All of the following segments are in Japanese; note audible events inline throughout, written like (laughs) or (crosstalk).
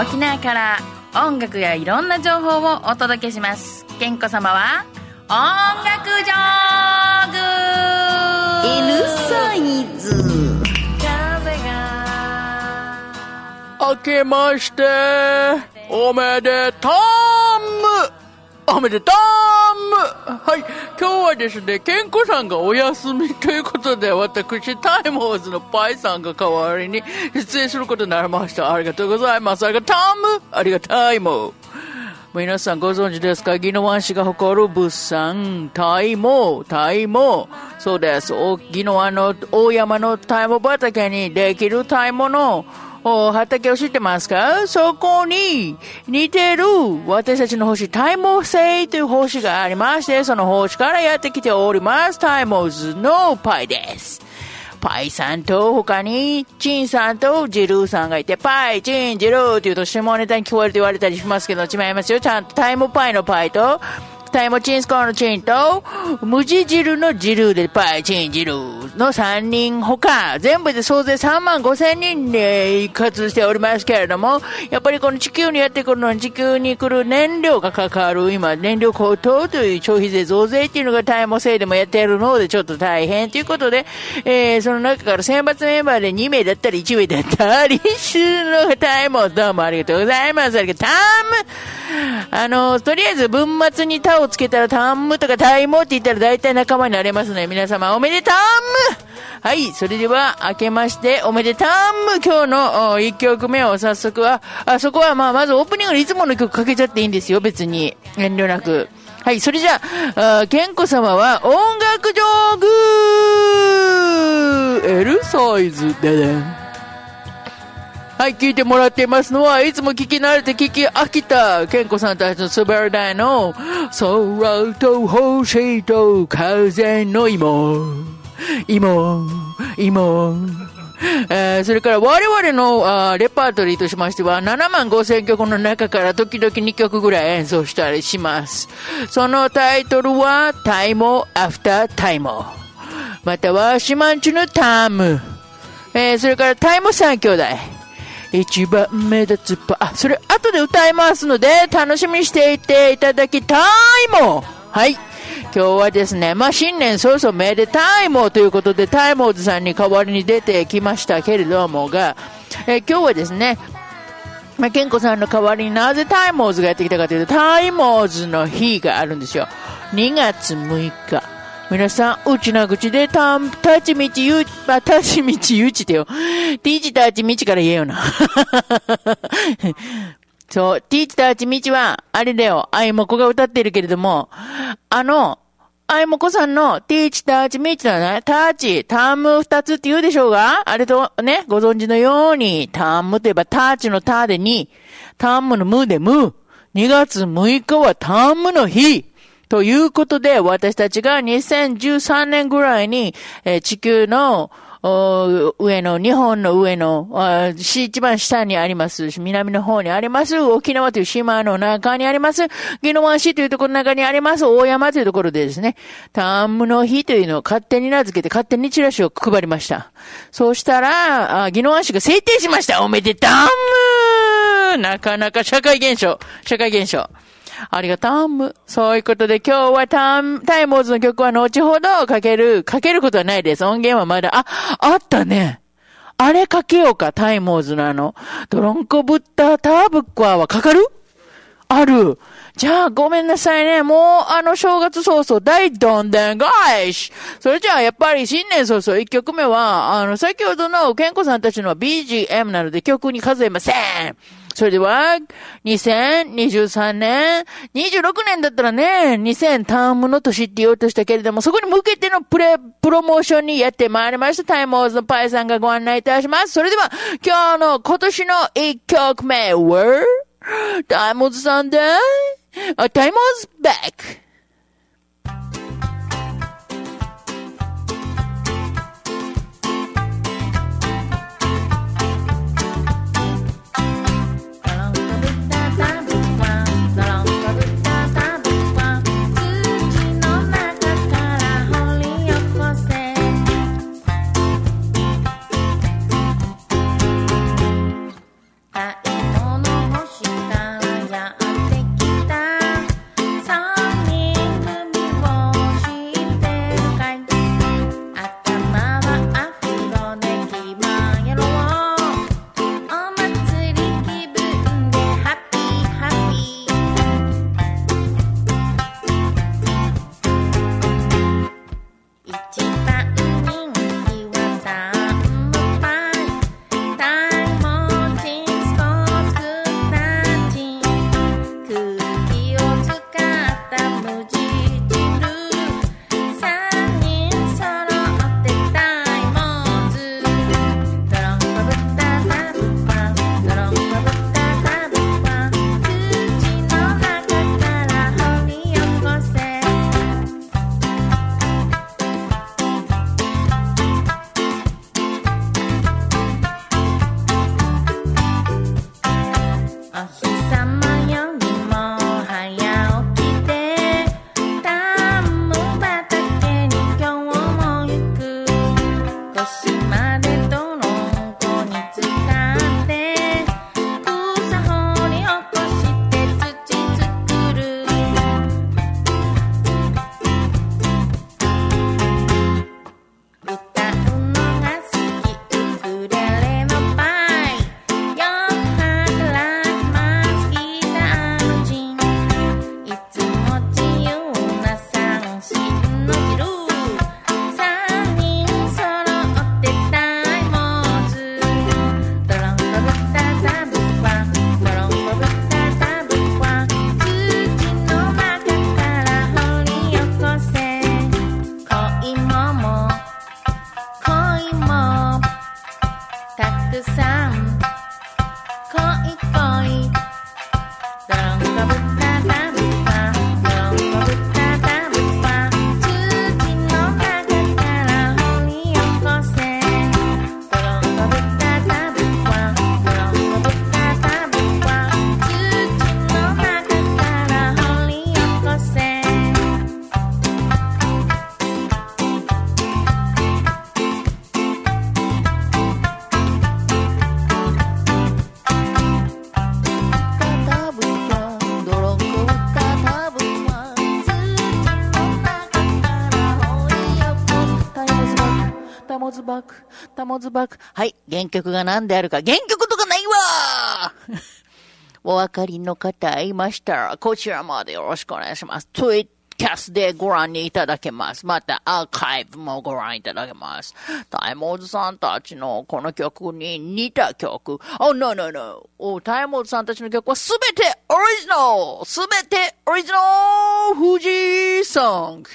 沖縄から音楽やいろんな情報をお届けします。健子様は音楽ジョーグ。L サイズ。風が明けまして、おめでとう。おめでとうはい、今日はですね、健子さんがお休みということで、私、タイモーズのパイさんが代わりに出演することになりました。ありがとうございます。ありがとうありがたいも皆さんご存知ですか？宜野湾市が誇る物産、タイモ、タイモ。そうです。お宜野湾の大山のタイモ畑にできるタイモのお畑を知ってますか？そこに似てる私たちの星、タイモ星という星がありまして、その星からやってきております。タイモズのパイです。パイさんと他に、チンさんとジルーさんがいて、パイ、チン、ジルーって言うと下ネタに聞こえると言われたりしますけど、違いますよ。ちゃんとタイムパイのパイと、タイムチンスコーのチンと、無地汁のジルーでパイ、チン、ジルーの3人ほか、全部で総勢3万5千人で活動しておりますけれども、やっぱりこの地球にやってくるのに地球に来る燃料がかかる、今、燃料高騰という消費税増税っていうのがタイム制でもやっているので、ちょっと大変ということで、えー、その中から選抜メンバーで2名だったり1名だったりするのがタイムどうもありがとうございます。ありがとう。タイムあの、とりあえず文末にタをつけたらタンムとかタイモって言ったら大体仲間になれますので、皆様おめでたんむはい、それでは明けましておめでたんむ今日の1曲目を早速は、あそこはまあまずオープニングでいつもの曲かけちゃっていいんですよ、別に。遠慮なく。はい、それじゃあ、あ健子様は音楽上手 !L サイズででん。はい、聞いてもらっていますのは、いつも聞き慣れて聞き飽きた、健子さんたちの滑り台の、空と星と風の芋、芋、芋。えーそれから我々のあレパートリーとしましては、7万5千曲の中から時々2曲ぐらい演奏したりします。そのタイトルは、タイモアフタータイモ。または、シマンチュのターム。えーそれからタイモ3兄弟。一番目立つパ、あ、それ後で歌いますので、楽しみにしていていただきたいもはい。今日はですね、まあ、新年早々めでたいもということで、タイモーズさんに代わりに出てきましたけれどもが、え今日はですね、まあ、ケンコさんの代わりになぜタイモーズがやってきたかというと、タイモーズの日があるんですよ。2月6日。皆さん、うちな口で、たん、たちみちゆ、あ、たちみちゆちてよ。(laughs) ティーチたちみちから言えよな。(laughs) そう、ティーチたちみちは、あれだよ、あいもこが歌ってるけれども、あの、あいもこさんの、ティーチターチミーチだね。ターチ、ターム二つって言うでしょうがあれとね、ご存知のように、タームといえばターチのターでに、タームのムでム。2月6日はタームの日。ということで、私たちが2013年ぐらいに、えー地球の、上の、日本の上の、あし一番下にあります、南の方にあります、沖縄という島の中にあります、宜野湾市というところの中にあります、大山というところでですね、タンムの日というのを勝手に名付けて、勝手にチラシを配りました。そうしたら、あ宜野湾市が制定しましたおめでたんむなかなか社会現象、社会現象。ありがとう。そういうことで今日はタン、タイモーズの曲は後ほどかける、かけることはないです。音源はまだ、あ、あったね。あれかけようか、タイモーズのあの、ドロンコブッターターブックワーはかかる？ある。じゃあ、ごめんなさいね。もう、あの、正月早々、大どんでん返し。それじゃあ、やっぱり、新年早々、一曲目は、あの、先ほどの、健子さんたちの BGM なので、曲に数えません。それでは、2023年、26年だったらね、2000タームの年って言おうとしたけれども、そこに向けてのプレ、プロモーションにやってまいりました。タイムオーズのパイさんがご案内いたします。それでは、今日の今年の一曲目は、タイムオーズさんで、タイムオーズバック。ズバックはい原曲が何であるか原曲とかないわ (laughs) お分かりの方いましたら、こちらまでよろしくお願いします。ツイッキャスでご覧にいただけます。また、アーカイブもご覧いただけます。タイモーズさんたちのこの曲に似た曲。Oh, no, no, no. おタイモーズさんたちの曲はすべてオリジナルすべてオリジナル富士ソング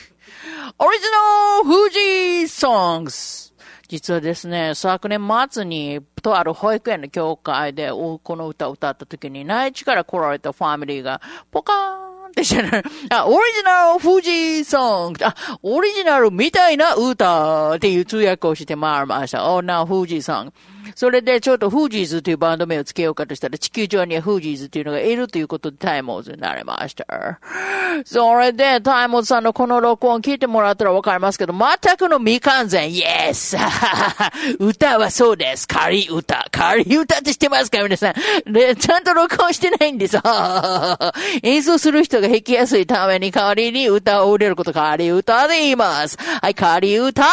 オリジナル富士ソングス実はですね、昨年末に、とある保育園の教会で、この歌を歌った時に、内地から来られたファミリーが、ポカーンってしてる。あ、オリジナル富士ソング。あ、オリジナルみたいな歌っていう通訳をして回りました。オーナー富士ソング。それでちょっとフージーズというバンド名をつけようかとしたら地球上にはフージーズというのがいるということでタイモーズになりました。それでタイモーズさんのこの録音聞いてもらったらわかりますけど、全くの未完全。イエス歌はそうです。仮歌。仮歌って知ってますか皆さん。で、ちゃんと録音してないんです。(laughs) 演奏する人が弾きやすいために仮に歌を売れること仮歌で言います。はい、仮歌い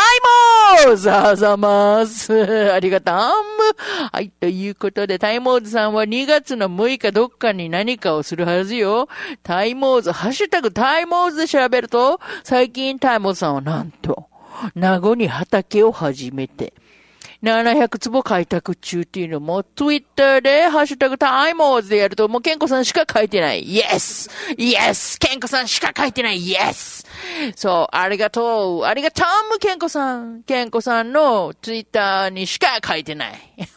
ますあざます。(laughs) ありがとう。はい、ということで、タイモーズさんは2月の6日どっかに何かをするはずよ。タイモーズ、ハッシュタグタイモーズで調べると、最近タイモーズさんはなんと、名護に畑を始めて、700坪開拓中っていうのも、ツイッターで、ハッシュタグタイモーズでやると、もうケンコさんしか書いてない。イエスイエスケンコさんしか書いてない。イエスそう、ありがとう。ありがとう、ケンコさん。ケンコさんのツイッターにしか書いてない。(laughs)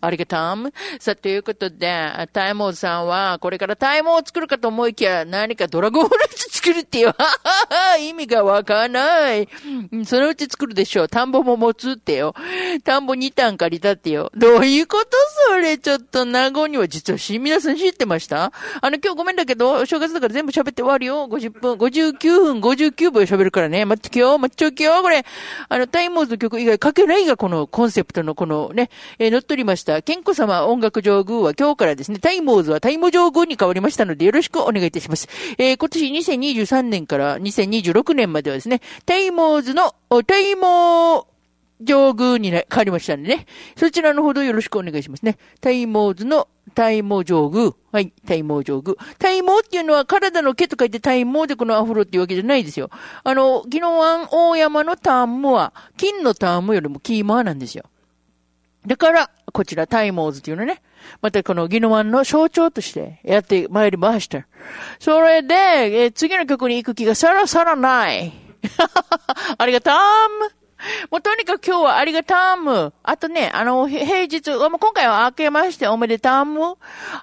ありがとう。さあ、ということで、タイモーズさんは、これからタイモーを作るかと思いきや、何かドラゴンフルーツ作るってよ。(laughs) 意味がわかんない。そのうち作るでしょう。田んぼも持つってよ。田んぼ2単借りたってよ。どういうことそれ、ちょっと名護には実はし、皆さん知ってました？あの、今日ごめんだけど、お正月だから全部喋って終わるよ。50分、59分、59秒喋るからね。待ってきよ、待ってきよ、これ。あの、タイムーズの曲以外書けないが、このコンセプトのこのね、えー乗っ取りました。健康様音楽上宮は今日からですね、タイムーズはタイム上宮に変わりましたので、よろしくお願いいたします。えー今年2023年から2026年まではですね、タイムーズの、タイモ上宮にね変わりましたんでね。そちらのほどよろしくお願いしますね。タイモーズのタイモ上宮。はい、タイモ上宮。タイモっていうのは体の毛と書いてタイモでこのアフロっていうわけじゃないですよ。あの、ギノワン大山のタームは、金のタームよりもキーマーなんですよ。だから、こちらタイモーズっていうのね。またこのギノワンの象徴としてやってまいりました。それで、えー次の曲に行く気がさらさらない。(laughs) ありがとうもうとにかく今日はありがとうあとね、あの、平日、もう今回は明けましておめでと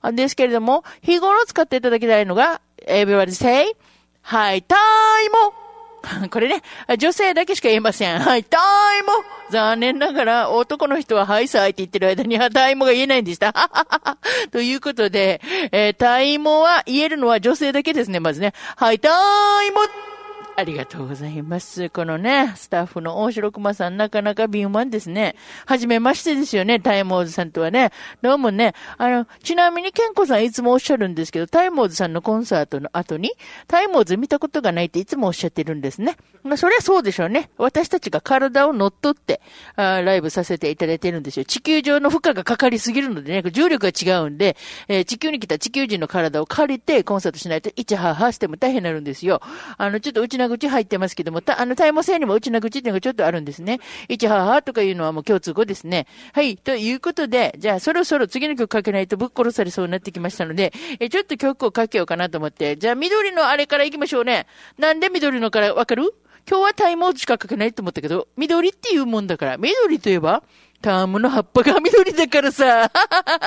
うですけれども、日頃使っていただきたいのが、everybody say, はい、タイムこれね、女性だけしか言えません。はい、タイム残念ながら、男の人ははいさいって言ってる間にはタイムが言えないんでした。(laughs) ということで、えー、タイムは言えるのは女性だけですね、まずね。はい、タイムありがとうございます。このね、スタッフの大城熊さん、なかなか敏腕ですね。はじめましてですよね、タイモーズさんとはね。どうもね、あの、ちなみにケンコさんいつもおっしゃるんですけど、タイモーズさんのコンサートの後に、タイモーズ見たことがないっていつもおっしゃってるんですね。まあ、そりゃそうでしょうね。私たちが体を乗っ取って、あライブさせていただいてるんですよ。地球上の負荷がかかりすぎるのでね、重力が違うんで、えー地球に来た地球人の体を借りてコンサートしないと、イチハハしても大変になるんですよ。あの、ちょっと内な口入ってますけども、たあの、タイム性にも内な口っていうのがちょっとあるんですね。イチハハとかいうのはもう共通語ですね。はい。ということで、じゃあそろそろ次の曲かけないとぶっ殺されそうになってきましたので、えちょっと曲をかけようかなと思って、じゃあ緑のあれから行きましょうね。なんで緑のからわかる？今日はタイムーズしかかけないと思ったけど、緑っていうもんだから、緑といえば、タームの葉っぱが緑だからさ。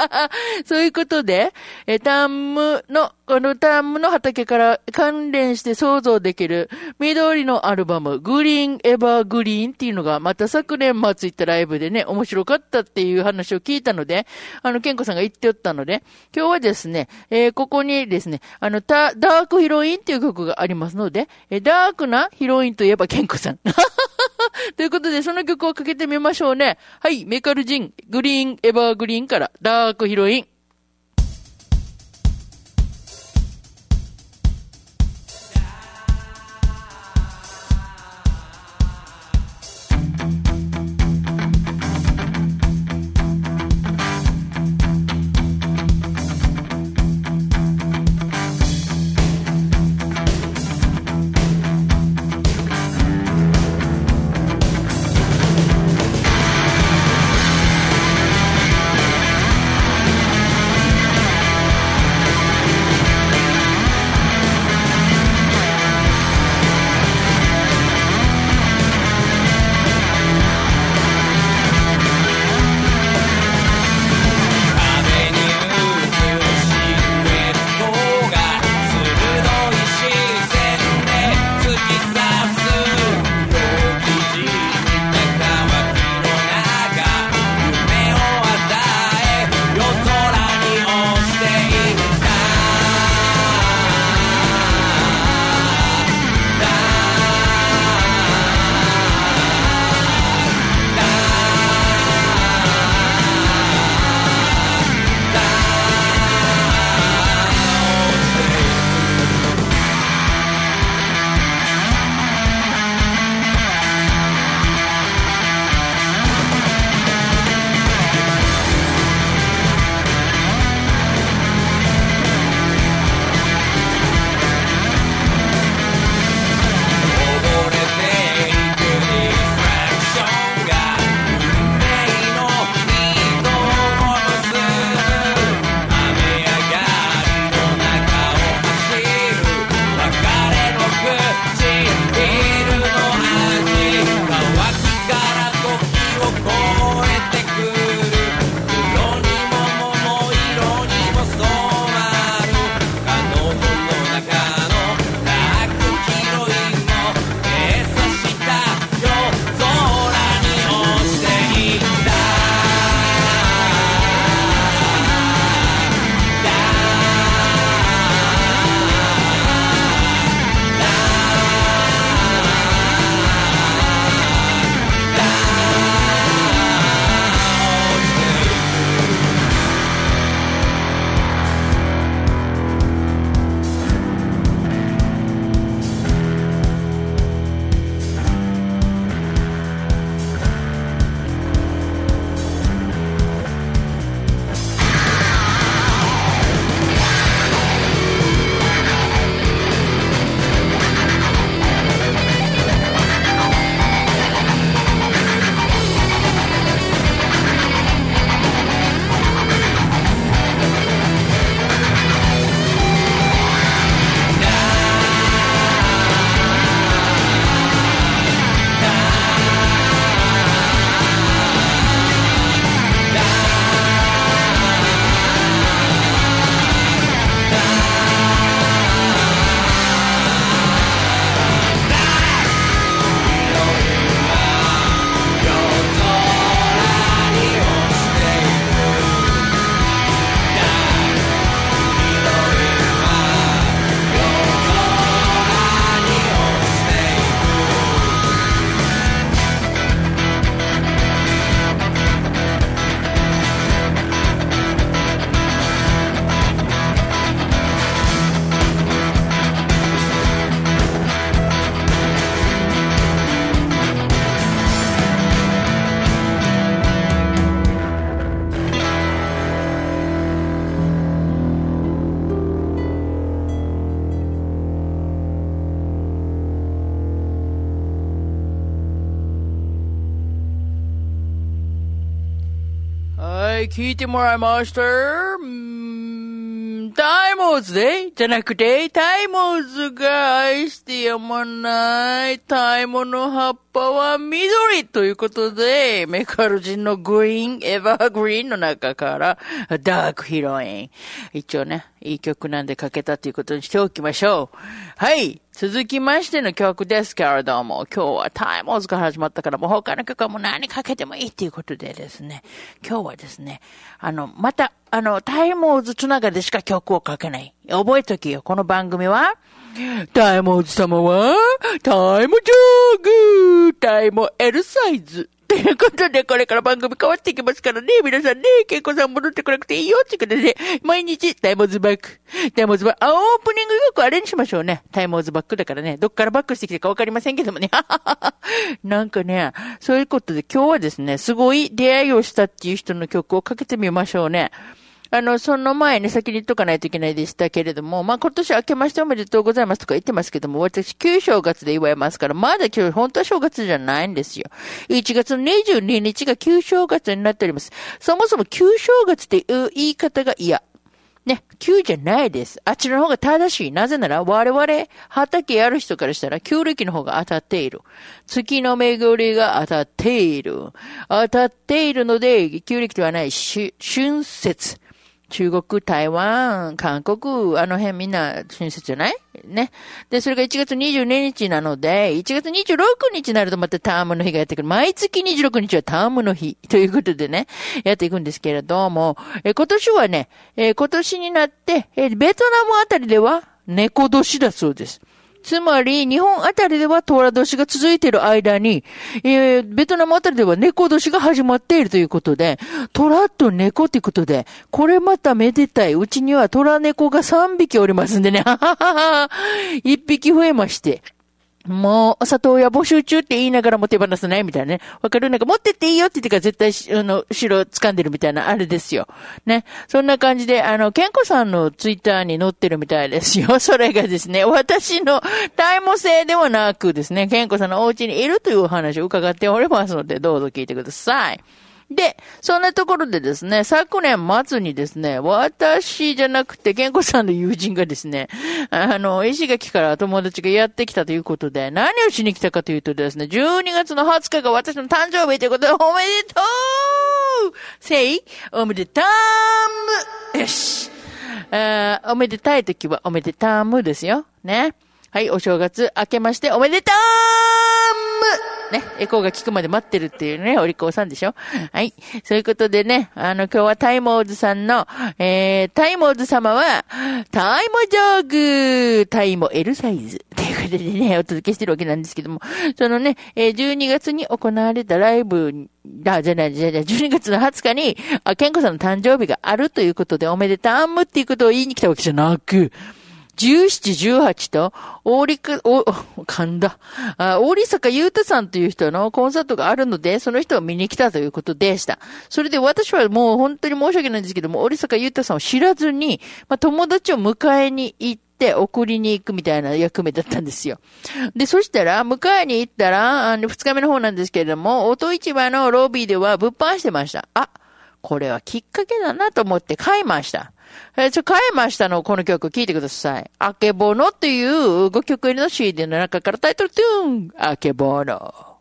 (laughs) そういうことで、え、タームの、このタームの畑から関連して想像できる緑のアルバム、グリーンエバーグリーンっていうのがまた昨年末行ったライブでね、面白かったっていう話を聞いたので、あの、ケンコさんが言っておったので、今日はですね、えーここにですね、あの、ダダークヒロインっていう曲がありますので、えダークなヒロインといえばケンコさん。(laughs) (laughs) ということで、その曲をかけてみましょうね。はい、メカルジン、グリーン、エバーグリーンから、ダークヒロイン。「もらいました。タイムーズで？じゃなくて、タイムーズが愛してやまないタイムの葉っぱは緑ということで、メカルジンのグリーン、エバーグリーンの中から、ダークヒロイン。一応ね、いい曲なんでかけたということにしておきましょう。はい。続きましての曲ですけれども、今日はタイモーズから始まったから、もう他の曲はもう何かけてもいいっていうことでですね、今日はですね、あの、また、あの、タイモーズつながりでしか曲をかけない。覚えときよ、この番組は、タイモーズ様は、タイムジョーグタイム L サイズ。ということで、これから番組変わっていきますからね、皆さんね、ケイコさん戻ってこなくていいよってことでね、毎日、タイムズバック。タイムズバック。あ、オープニング曲あれにしましょうね。タイムズバックだからね、どっからバックしてきたかわかりませんけどもね。(laughs) なんかね、そういうことで今日はですね、すごい出会いをしたっていう人の曲をかけてみましょうね。あの、その前に先に言っとかないといけないでしたけれども、まあ、今年明けましておめでとうございますとか言ってますけども、私、旧正月で祝いますから、まだ今日、本当は正月じゃないんですよ。1月の22日が旧正月になっております。そもそも旧正月っていう言い方が嫌。ね、旧じゃないです。あっちの方が正しい。なぜなら、我々、畑やる人からしたら、旧暦の方が当たっている。月の巡りが当たっている。当たっているので、旧暦ではない、し春節。中国、台湾、韓国、あの辺みんな親切じゃない？ね。で、それが1月22日なので、1月26日になるとまたタームの日がやってくる。毎月26日はタームの日 (laughs) ということでね、やっていくんですけれども、え今年はね、え今年になって、えベトナムあたりでは猫年だそうです。つまり、日本あたりでは虎年が続いている間に、えー、ベトナムあたりでは猫年が始まっているということで、虎と猫ということで、これまためでたい。うちには虎猫が3匹おりますんでね、はははは。1匹増えまして。もう、里親募集中って言いながらも手放せないみたいなね。わかる？なんか持ってっていいよって言ってから絶対、あの、後ろ掴んでるみたいな、あれですよ。ね。そんな感じで、あの、ケンコさんのツイッターに載ってるみたいですよ。(laughs) それがですね、私のタイム性ではなくですね、ケンコさんのお家にいるというお話を伺っておりますので、どうぞ聞いてください。で、そんなところでですね、昨年末にですね、私じゃなくて、健康さんの友人がですね、あの、石垣から友達がやってきたということで、何をしに来たかというとですね、12月の20日が私の誕生日ということで、おめでとうせい、おめでたーむよしあーおめでたい時はおめでたーむですよ。ね。はい、お正月明けましておめでたーむね、エコーが聞くまで待ってるっていうね、お利口さんでしょ？はい。そういうことでね、あの、今日はタイモーズさんの、えー、タイモーズ様は、タイモジョーグタイモ L サイズ。ということでね、お届けしてるわけなんですけども、そのね、えー、12月に行われたライブ、あ、じゃない、じゃない、12月の20日に、あ、ケンコさんの誕生日があるということで、おめでたんむっていうことを言いに来たわけじゃなく、17、18と、大りか、お、噛んだ。あ、大里坂優太さんという人のコンサートがあるので、その人を見に来たということでした。それで私はもう本当に申し訳ないんですけども、大里坂優太さんを知らずに、まあ、友達を迎えに行って、送りに行くみたいな役目だったんですよ。で、そしたら、迎えに行ったら、あの、二日目の方なんですけれども、音市場のロビーでは物販してました。あ、これはきっかけだなと思って買いました。え、ちょ、買いましたの、この曲聴いてください。あけぼのっていう5曲入りの CD の中からタイトルトゥーン、あけぼの。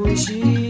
fugir.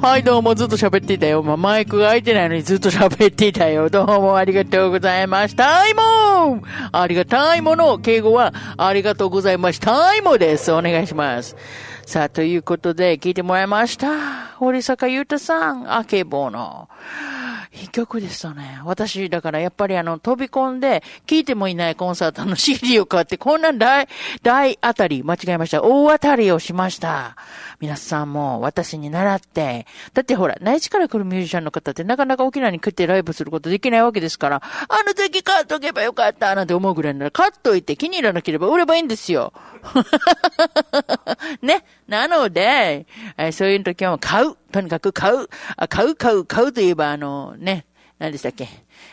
はい。どうもずっと喋っていたよ。まあ、マイクが開いてないのにずっと喋っていたよ。(laughs) どうもありがとうございました。いもありがたいもの。敬語は、ありがとうございました。いもです。お願いします。さあ、ということで、聞いてもらいました。堀坂優太さん、あけぼの。いい曲でしたね。私、だからやっぱりあの、飛び込んで、聞いてもいないコンサートの CD を買って、こんな大、(laughs) 大当たり、間違えました。大当たりをしました。皆さんも私に習って。だってほら、内地から来るミュージシャンの方ってなかなか沖縄に来てライブすることできないわけですから、あの時買っとけばよかったなんて思うぐらいなら、買っといて気に入らなければ売ればいいんですよ。(laughs) ね。なので、えーそういう時は買う。とにかく買う。あ買う、買う、買うといえば、あの、ね。何でしたっけ？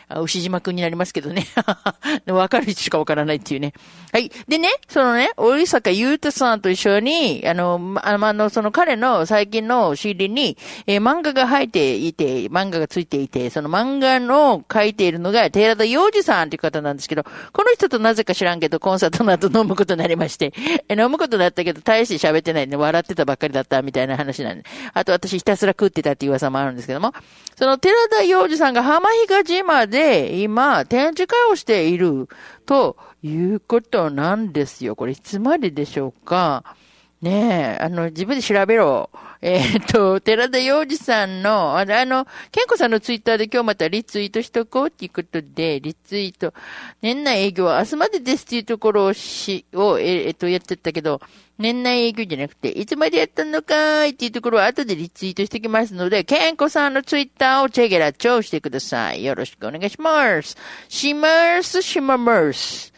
あ牛島くんになりますけどね。(laughs) わかる人しかわからないっていうね。はい。でね、そのね、折坂優太さんと一緒に、あの、あまあの、その彼の最近の CD に、えー漫画が入っていて、漫画がついていて、その漫画の書いているのが、寺田洋二さんという方なんですけど、この人となぜか知らんけど、コンサートの後飲むことになりまして、えー飲むことになったけど、大して喋ってないんで、笑ってたばっかりだったみたいな話なんで。あと私ひたすら食ってたっていう噂もあるんですけども、その寺田洋二さんが浜比嘉島で今展示会をしているということなんですよ。これいつまででしょうか？ねえ、あの、自分で調べろ。えーっと、寺田洋二さんの、あの、あの、健子さんのツイッターで今日またリツイートしとこうっていうことで、リツイート、年内営業は明日までですっていうところをし、を、えーっと、やってたけど、年内営業じゃなくて、いつまでやったのかいっていうところは後でリツイートしてきますので、健子さんのツイッターをチェゲラチョウしてください。よろしくお願いします。します、しまます。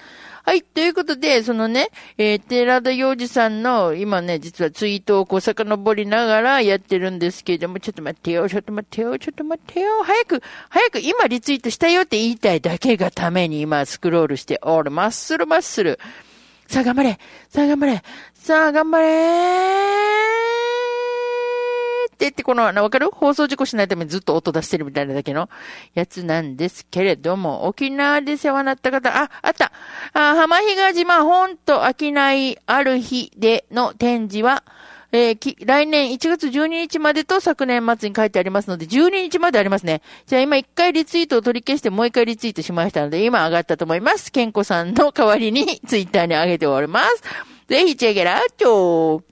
はい。ということで、そのね、えー、寺田洋二さんの、今ね、実はツイートをこう遡りながらやってるんですけれども、ちょっと待ってよ、ちょっと待ってよ、ちょっと待ってよ。早く、早く、今リツイートしたよって言いたいだけがために今スクロールしておる。マッスルマッスル。さあ頑張れさあ頑張れさあ頑張れってって、この、あのわかる？放送事故しないためにずっと音出してるみたいなだけのやつなんですけれども、沖縄で世話になった方、あ、あったあ浜比嘉島本と商いある日での展示は、えーき、来年1月12日までと昨年末に書いてありますので、12日までありますね。じゃあ今一回リツイートを取り消してもう一回リツイートしましたので、今上がったと思います。健子さんの代わりにツイッターに上げております。ぜひチェケラーチョー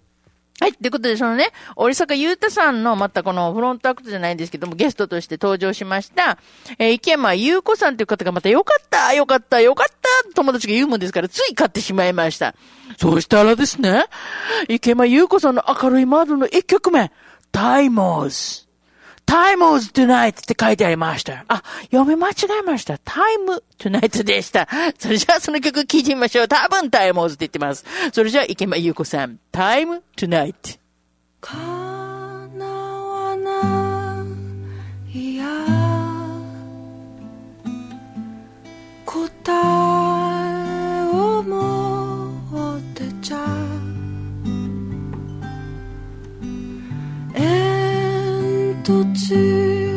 はい。ということで、そのね、折坂優太さんの、またこのフロントアクトじゃないんですけども、ゲストとして登場しました、えー、池山優子さんという方がまたよかったよかったよかった友達が言うもんですから、つい買ってしまいました。そしたらですね、池山優子さんの明るい窓の一曲目、タイモーズ。times tonight って書いてありました。あ、読み間違えました。time tonight でした。それじゃあその曲聴いてみましょう。多分 times って言ってます。それじゃあ池間優子さん、time tonight。叶わないや答え途中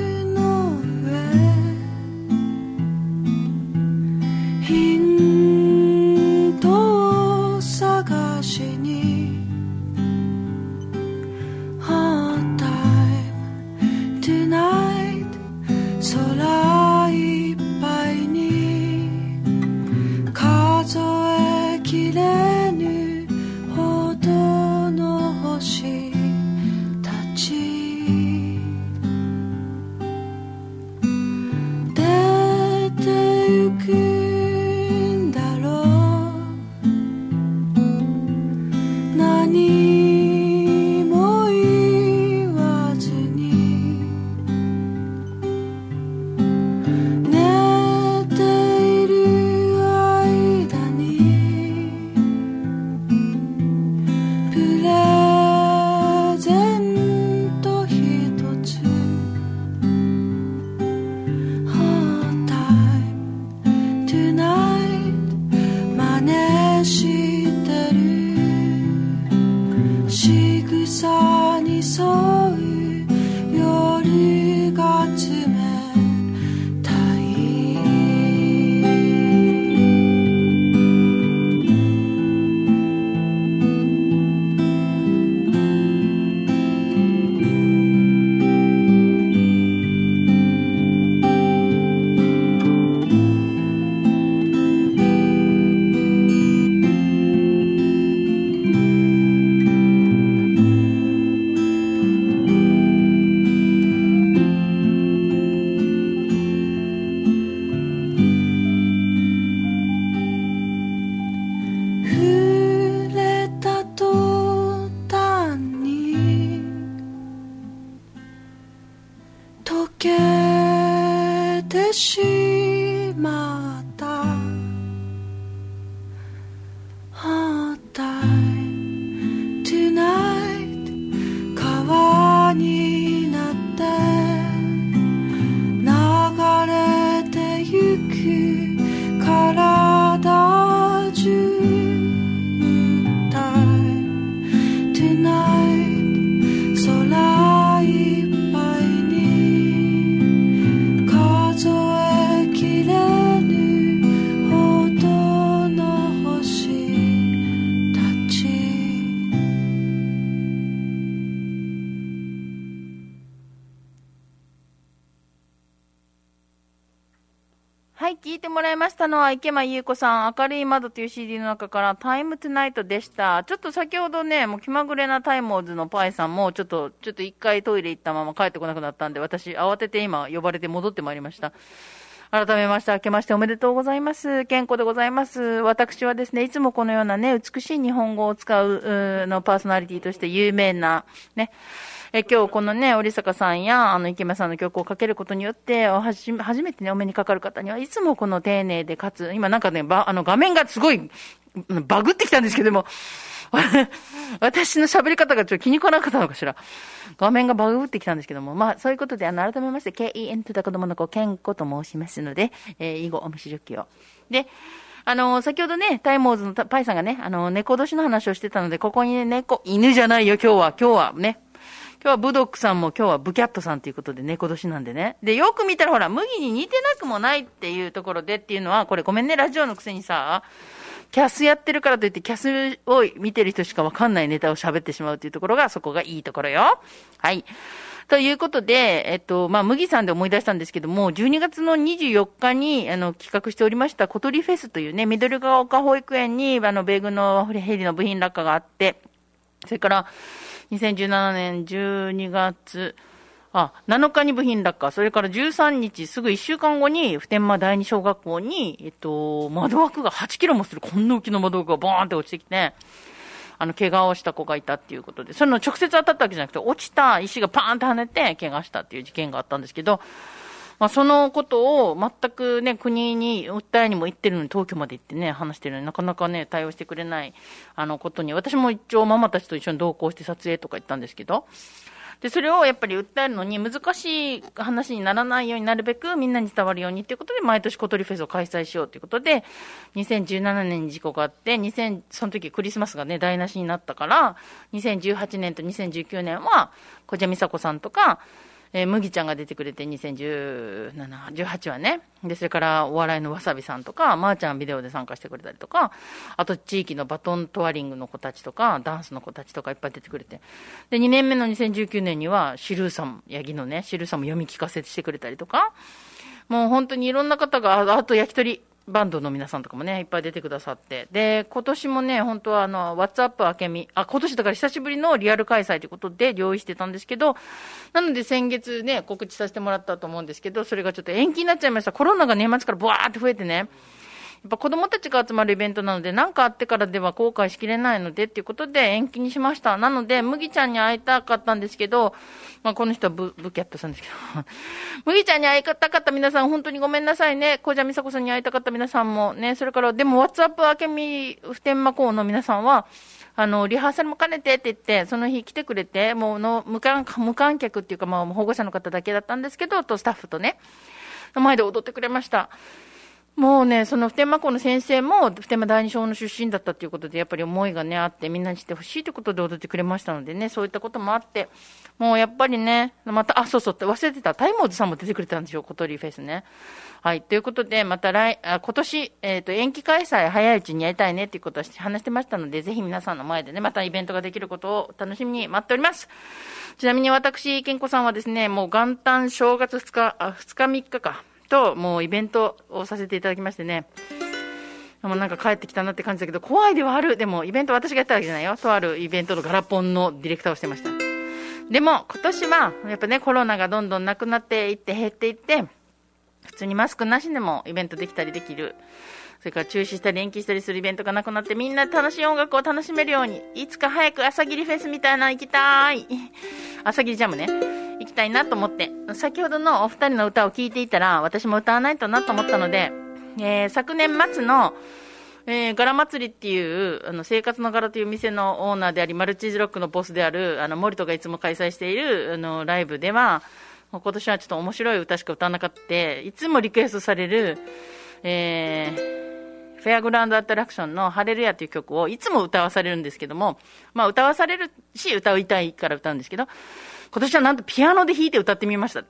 い、てもらいましたのは池間優子さん、明るい窓という CD の中からタイムトゥナイトでした。ちょっと先ほどね、もう気まぐれなタイモーズのパイさんも、ちょっと、ちょっと一回トイレ行ったまま帰ってこなくなったんで、私慌てて今呼ばれて戻ってまいりました。改めまして、明けましておめでとうございます。健康でございます。私はですね、いつもこのようなね、美しい日本語を使う、うのパーソナリティとして有名な、ね、え今日このね、織坂さんや、あの、池間さんの曲をかけることによって、はじ初めてね、お目にかかる方には、いつもこの丁寧で、かつ、今なんかね、ば、あの、画面がすごい、バグってきたんですけども、(laughs) 私の喋り方がちょっと気に食わなかったのかしら。画面がバグってきたんですけども、まあ、そういうことで、あの、改めまして、KEN とた子供の子、健子と申しますので、えー以後、お見知りきを。で、あの、先ほどね、タイモーズのパイさんがね、あの、猫年の話をしてたので、ここにね、猫、犬じゃないよ、今日は、今日はね。今日はブドックさんも今日はブキャットさんということで猫年なんでね。で、よく見たらほら、麦に似てなくもないっていうところでっていうのは、これごめんね、ラジオのくせにさ、キャスやってるからといって、キャスを見てる人しかわかんないネタを喋ってしまうというところが、そこがいいところよ。はい。ということで、えっと、まあ、麦さんで思い出したんですけども、12月の24日に、あの、企画しておりました、小鳥フェスというね、緑ヶ丘保育園に、あの、米軍のヘリの部品落下があって、それから、2017年12月、あ、7日に部品落下、それから13日、すぐ1週間後に、普天間第二小学校に、えっと、窓枠が8キロもする、こんな大きな窓枠がボーンって落ちてきて、あの、怪我をした子がいたっていうことで、その直接当たったわけじゃなくて、落ちた石がパーンと跳ねて、怪我したっていう事件があったんですけど、まあ、そのことを全くね、国に訴えにも行ってるのに、東京まで行ってね、話してるのになかなかね、対応してくれない、あの、ことに、私も一応ママたちと一緒に同行して撮影とか行ったんですけど、で、それをやっぱり訴えるのに難しい話にならないようになるべくみんなに伝わるようにということで、毎年小鳥フェスを開催しようということで、2017年に事故があって、2000、その時クリスマスがね、台無しになったから、2018年と2019年は、小島美佐子さんとか、えー麦ちゃんが出てくれて2017、18はね。で、それからお笑いのわさびさんとか、まー、ちゃんビデオで参加してくれたりとか、あと地域のバトントワリングの子たちとか、ダンスの子たちとかいっぱい出てくれて。で、2年目の2019年には、シルーさん、ヤギのね、シルーさんも読み聞かせしてくれたりとか、もう本当にいろんな方が、ああと焼き鳥バンドの皆さんとかもね、いっぱい出てくださって。で、今年もね、本当はあの、ワッツアップ明けみ、あ、今年だから久しぶりのリアル開催ということで用意してたんですけど、なので先月ね、告知させてもらったと思うんですけど、それがちょっと延期になっちゃいました。コロナが年末からブワーって増えてね。っぱ子供たちが集まるイベントなので、何かあってからでは後悔しきれないのでっていうことで延期にしました。なので、麦ちゃんに会いたかったんですけど、まあこの人はブブキャットさんですけど、(laughs) 麦ちゃんに会いたかった皆さん、本当にごめんなさいね。小蛇美佐子さんに会いたかった皆さんもね、それから、でも、ワッツアップ明けみ普天間校の皆さんは、あの、リハーサルも兼ねてって言って、その日来てくれて、もうの無観無観客っていうか、まあ保護者の方だけだったんですけど、とスタッフとね、前で踊ってくれました。もうね、その普天間校の先生も普天間第二小の出身だったということで、やっぱり思いがね、あって、みんなにしてほしいということで踊ってくれましたのでね、そういったこともあって、もうやっぱりね、また、あ、そうそうって忘れてた、タイモーズさんも出てくれたんですよ、小鳥フェスね。はい、ということで、また来、あ今年、えっ、と、延期開催早いうちにやりたいねっていうことを話してましたので、ぜひ皆さんの前でね、またイベントができることを楽しみに待っております。ちなみに私、健子さんはですね、もう元旦正月2日、あ、2日3日か、と、もうイベントをさせていただきましてね、もうなんか帰ってきたなって感じだけど、怖いではある。でも、イベント私がやったわけじゃないよ。とあるイベントのガラポンのディレクターをしてました。でも、今年は、やっぱね、コロナがどんどんなくなっていって、減っていって、普通にマスクなしでもイベントできたりできる。それから中止したり延期したりするイベントがなくなってみんな楽しい音楽を楽しめるように、いつか早く朝霧フェスみたいなの行きたい。(laughs) 朝霧ジャムね。行きたいなと思って。先ほどのお二人の歌を聴いていたら、私も歌わないとなと思ったので、えー昨年末の、えー、柄祭りっていう、あの、生活の柄という店のオーナーであり、マルチーズロックのボスである、あの、森戸がいつも開催している、あの、ライブでは、今年はちょっと面白い歌しか歌わなかった。いつもリクエストされる、えー、フェアグラウンドアトラクションのハレルヤという曲をいつも歌わされるんですけども、まあ歌わされるし、歌いたいから歌うんですけど、今年はなんとピアノで弾いて歌ってみました。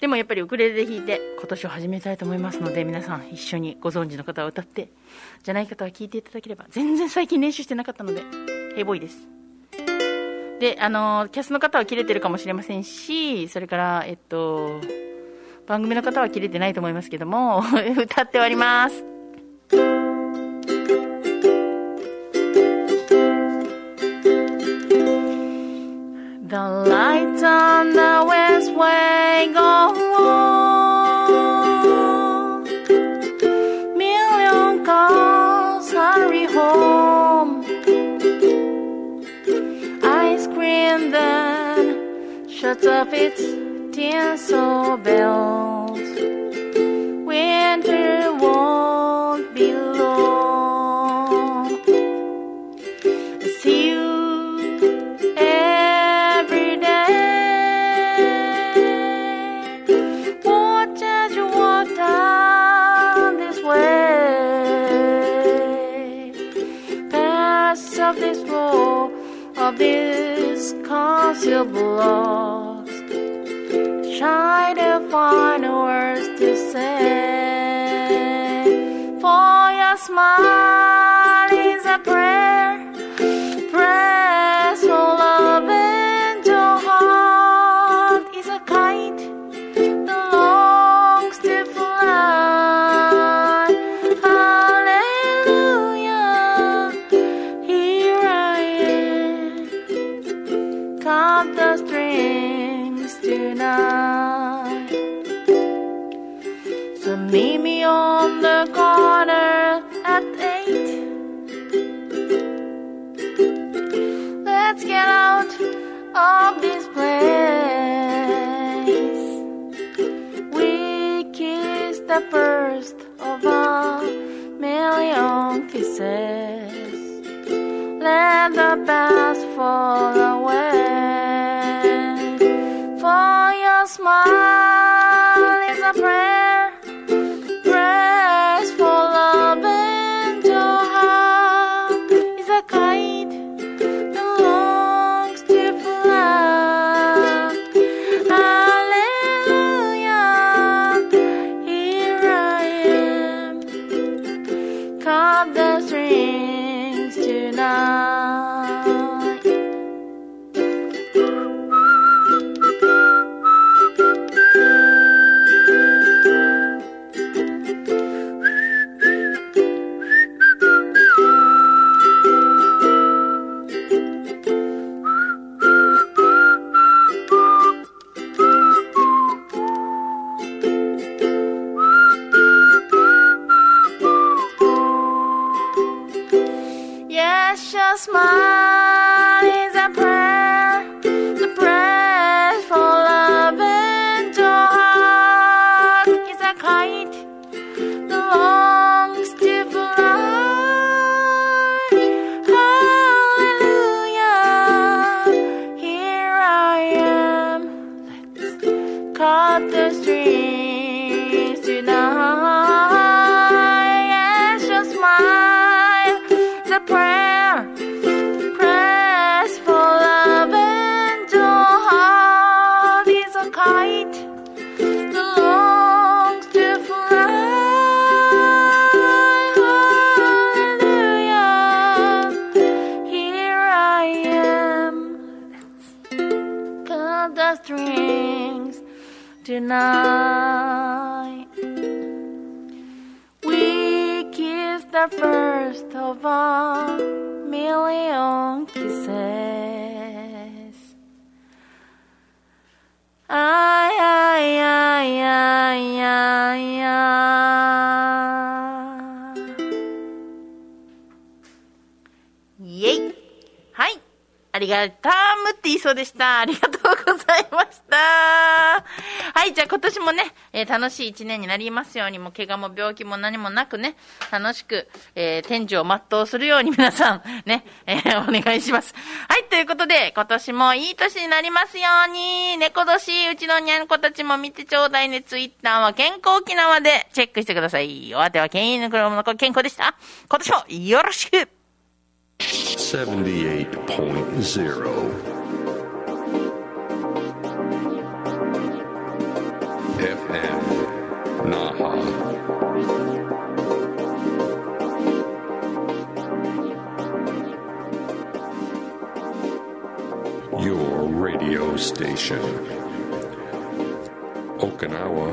でもやっぱりウクレレで弾いて今年を始めたいと思いますので皆さん一緒にご存知の方は歌ってじゃない方は聞いていただければ全然最近練習してなかったのでヘボーイですであのキャスの方は切れてるかもしれませんしそれからえっと番組の方は切れてないと思いますけども歌っております The lights on the westway go on. Million cars hurry home. Ice cream then shuts off its tinsel bell. Winter won't be long. See you every day. Watch as you walk down this way. Pass up this road of this concealed lost. Try to find the words smile is a prayer. Of this place. We kiss the first of a million kisses. Let the past fall away. For your smile is a prayer. ありがたむって言いそうでした。ありがとうございました。はい、じゃあ今年もね、えー楽しい一年になりますように、もう怪我も病気も何もなくね、楽しく、えー天寿を全うするように皆さん、ね、えーお願いします。はい、ということで、今年もいい年になりますように、猫年、うちのにゃんこたちも見てちょうだいね、ツイッターは健康沖縄でチェックしてください。お相手は健犬クロムの子健康でした。今年もよろしく78.0 FM Naha. Your radio station. Okinawa